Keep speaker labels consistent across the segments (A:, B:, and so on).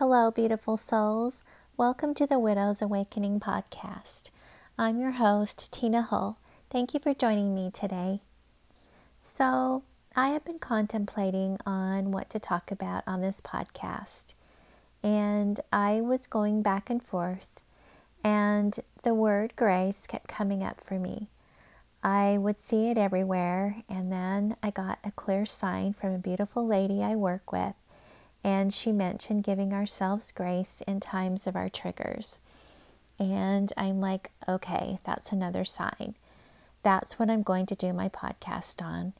A: Hello, beautiful souls. Welcome to the Widow's Awakening podcast. I'm your host, Tina Hull. Thank you for joining me today. So, I have been contemplating on what to talk about on this podcast, and I was going back and forth, and the word grace kept coming up for me. I would see it everywhere, and then I got a clear sign from a beautiful lady I work with and she mentioned giving ourselves grace in times of our triggers. And I'm like, okay, that's another sign. That's what I'm going to do my podcast on.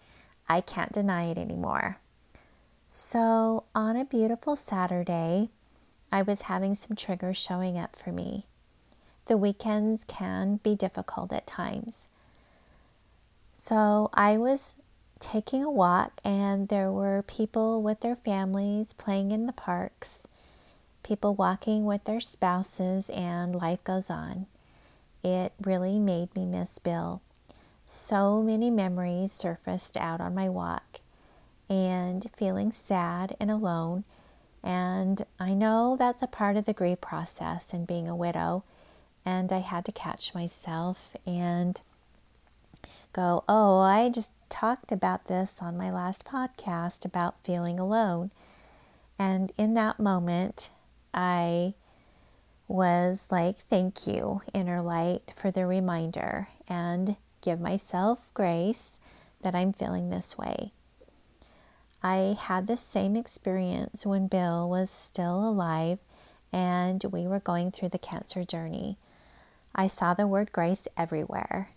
A: I can't deny it anymore. So, on a beautiful Saturday, I was having some triggers showing up for me. The weekends can be difficult at times. So, I was taking a walk, and there were people with their families playing in the parks, people walking with their spouses, and life goes on. It really made me miss Bill. So many memories surfaced out on my walk, and feeling sad and alone. And I know that's a part of the grief process and being a widow. And I had to catch myself and go, oh, I just talked about this on my last podcast about feeling alone. And in that moment, I was like, thank you, inner light, for the reminder and give myself grace that I'm feeling this way. I had the same experience when Bill was still alive and we were going through the cancer journey. I saw the word grace everywhere.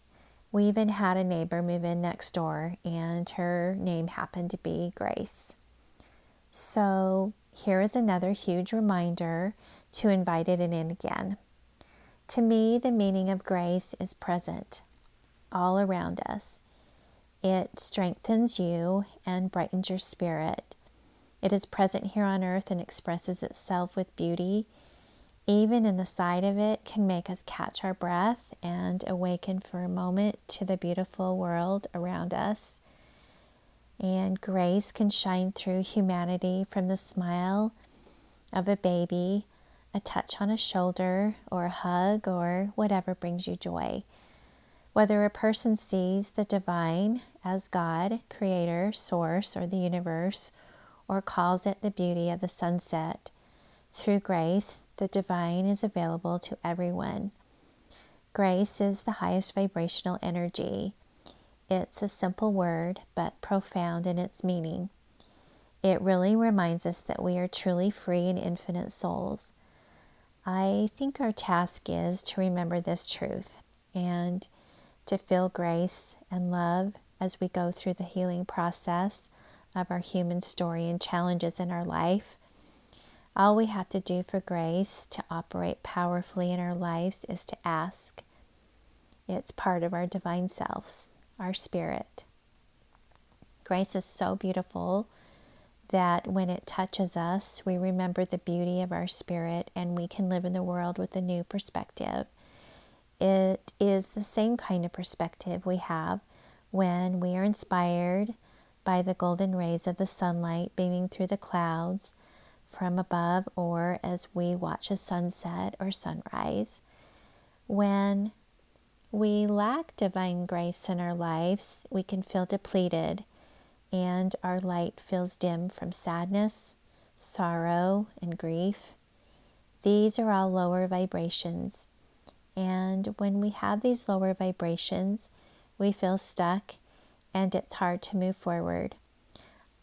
A: We even had a neighbor move in next door, and her name happened to be Grace. So, here is another huge reminder to invite it in again. To me, the meaning of grace is present all around us. It strengthens you and brightens your spirit. It is present here on earth and expresses itself with beauty even in the sight of it, can make us catch our breath and awaken for a moment to the beautiful world around us. And grace can shine through humanity from the smile of a baby, a touch on a shoulder, or a hug, or whatever brings you joy. Whether a person sees the divine as God, Creator, Source, or the universe, or calls it the beauty of the sunset, through grace, the divine is available to everyone. Grace is the highest vibrational energy. It's a simple word, but profound in its meaning. It really reminds us that we are truly free and infinite souls. I think our task is to remember this truth and to feel grace and love as we go through the healing process of our human story and challenges in our life all we have to do for grace to operate powerfully in our lives is to ask. It's part of our divine selves, our spirit. Grace is so beautiful that when it touches us, we remember the beauty of our spirit and we can live in the world with a new perspective. It is the same kind of perspective we have when we are inspired by the golden rays of the sunlight beaming through the clouds from above or as we watch a sunset or sunrise. When we lack divine grace in our lives, we can feel depleted and our light feels dim from sadness, sorrow, and grief. These are all lower vibrations. And when we have these lower vibrations, we feel stuck and it's hard to move forward.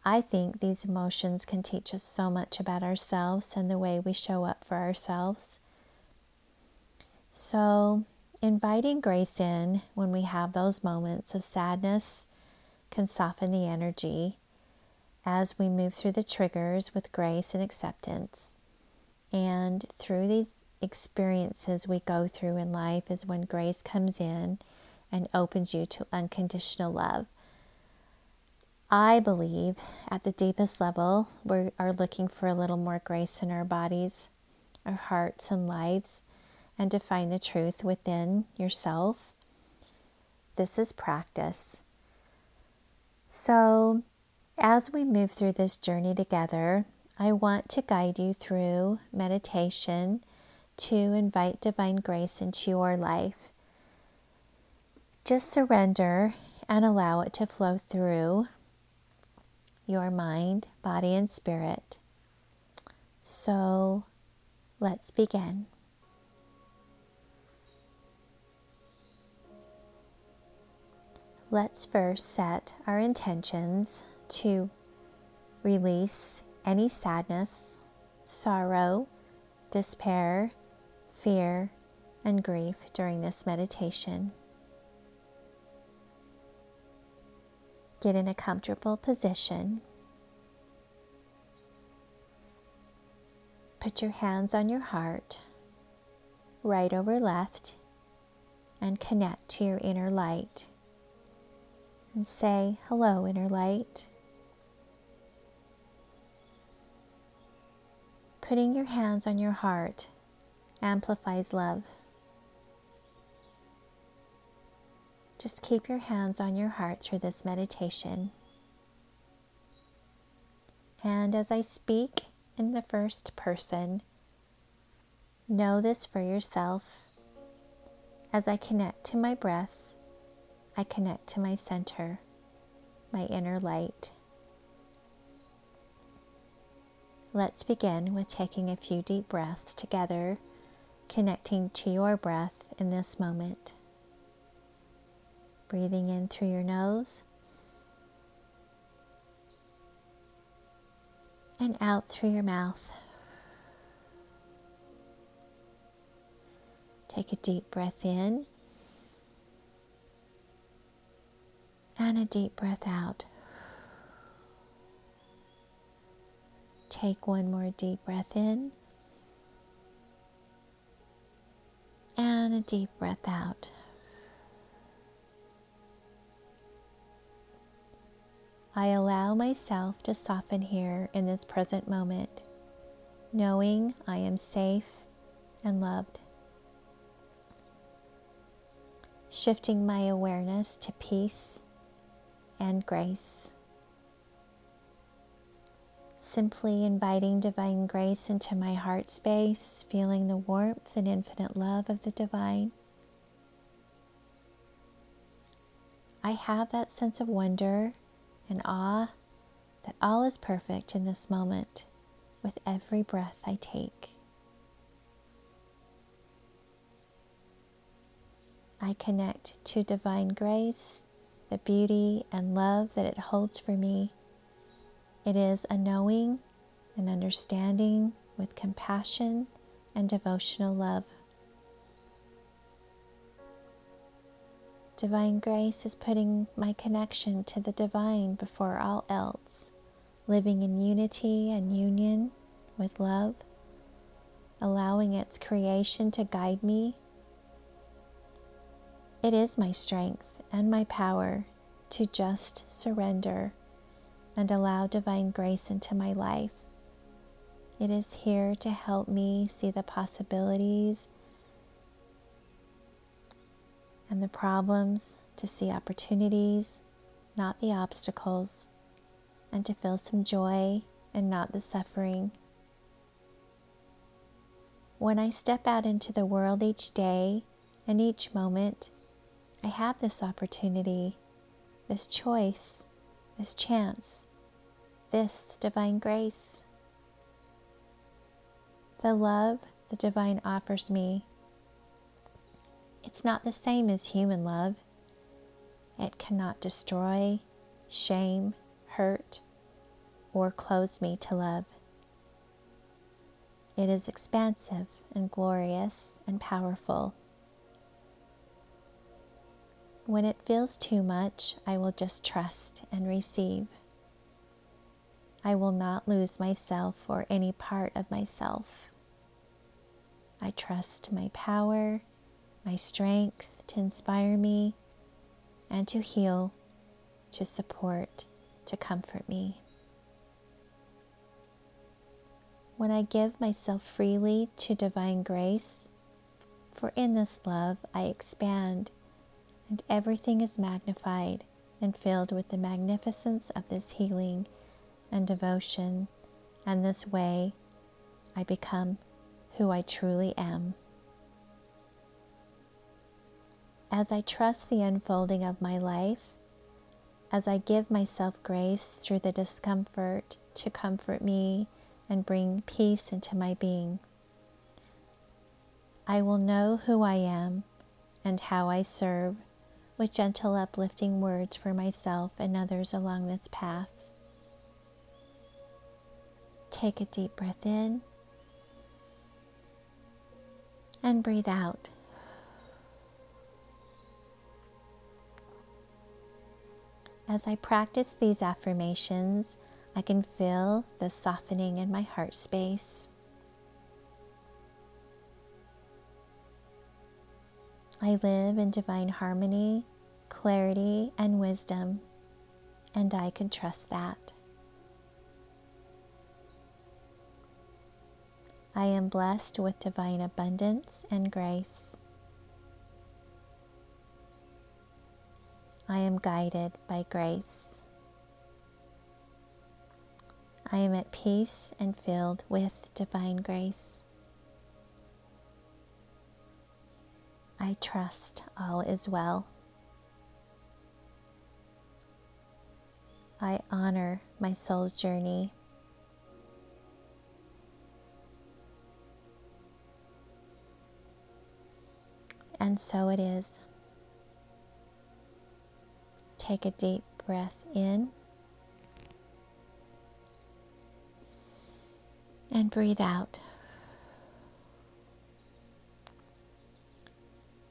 A: I think these emotions can teach us so much about ourselves and the way we show up for ourselves. So, inviting grace in when we have those moments of sadness can soften the energy as we move through the triggers with grace and acceptance. And through these experiences we go through in life is when grace comes in and opens you to unconditional love. I believe at the deepest level, we are looking for a little more grace in our bodies, our hearts, and lives, and to find the truth within yourself. This is practice. So, as we move through this journey together, I want to guide you through meditation to invite divine grace into your life. Just surrender and allow it to flow through your mind, body, and spirit. So let's begin. Let's first set our intentions to release any sadness, sorrow, despair, fear, and grief during this meditation. Get in a comfortable position. Put your hands on your heart, right over left, and connect to your inner light. And say, Hello, inner light. Putting your hands on your heart amplifies love. Just keep your hands on your heart through this meditation. And as I speak in the first person, know this for yourself. As I connect to my breath, I connect to my center, my inner light. Let's begin with taking a few deep breaths together, connecting to your breath in this moment. Breathing in through your nose and out through your mouth. Take a deep breath in and a deep breath out. Take one more deep breath in and a deep breath out. I allow myself to soften here in this present moment, knowing I am safe and loved. Shifting my awareness to peace and grace simply inviting divine grace into my heart space, feeling the warmth and infinite love of the divine. I have that sense of wonder and awe that all is perfect in this moment with every breath I take. I connect to divine grace, the beauty and love that it holds for me it is a knowing and understanding with compassion and devotional love. Divine grace is putting my connection to the divine before all else, living in unity and union with love, allowing its creation to guide me. It is my strength and my power to just surrender and allow divine grace into my life. It is here to help me see the possibilities and the problems, to see opportunities, not the obstacles, and to feel some joy and not the suffering. When I step out into the world each day and each moment, I have this opportunity, this choice this chance, this divine grace. The love the divine offers me, it's not the same as human love. It cannot destroy, shame, hurt, or close me to love. It is expansive and glorious and powerful when it feels too much, I will just trust and receive. I will not lose myself or any part of myself. I trust my power, my strength to inspire me and to heal, to support, to comfort me. When I give myself freely to divine grace, for in this love I expand and everything is magnified and filled with the magnificence of this healing and devotion and this way I become who I truly am. As I trust the unfolding of my life, as I give myself grace through the discomfort to comfort me and bring peace into my being, I will know who I am and how I serve with gentle, uplifting words for myself and others along this path. Take a deep breath in and breathe out. As I practice these affirmations, I can feel the softening in my heart space. I live in divine harmony, clarity, and wisdom, and I can trust that. I am blessed with divine abundance and grace. I am guided by grace. I am at peace and filled with divine grace. I trust all is well. I honor my soul's journey. And so it is. Take a deep breath in and breathe out.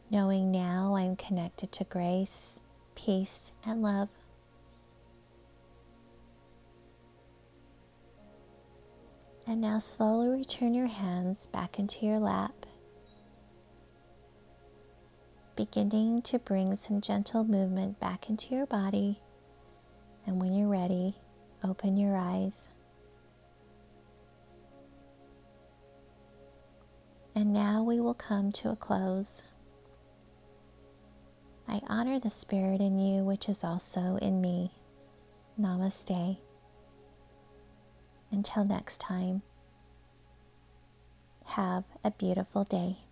A: Knowing now I'm connected to grace, peace, and love. And now slowly return your hands back into your lap beginning to bring some gentle movement back into your body. And when you're ready, open your eyes. And now we will come to a close. I honor the spirit in you, which is also in me. Namaste. Until next time, have a beautiful day.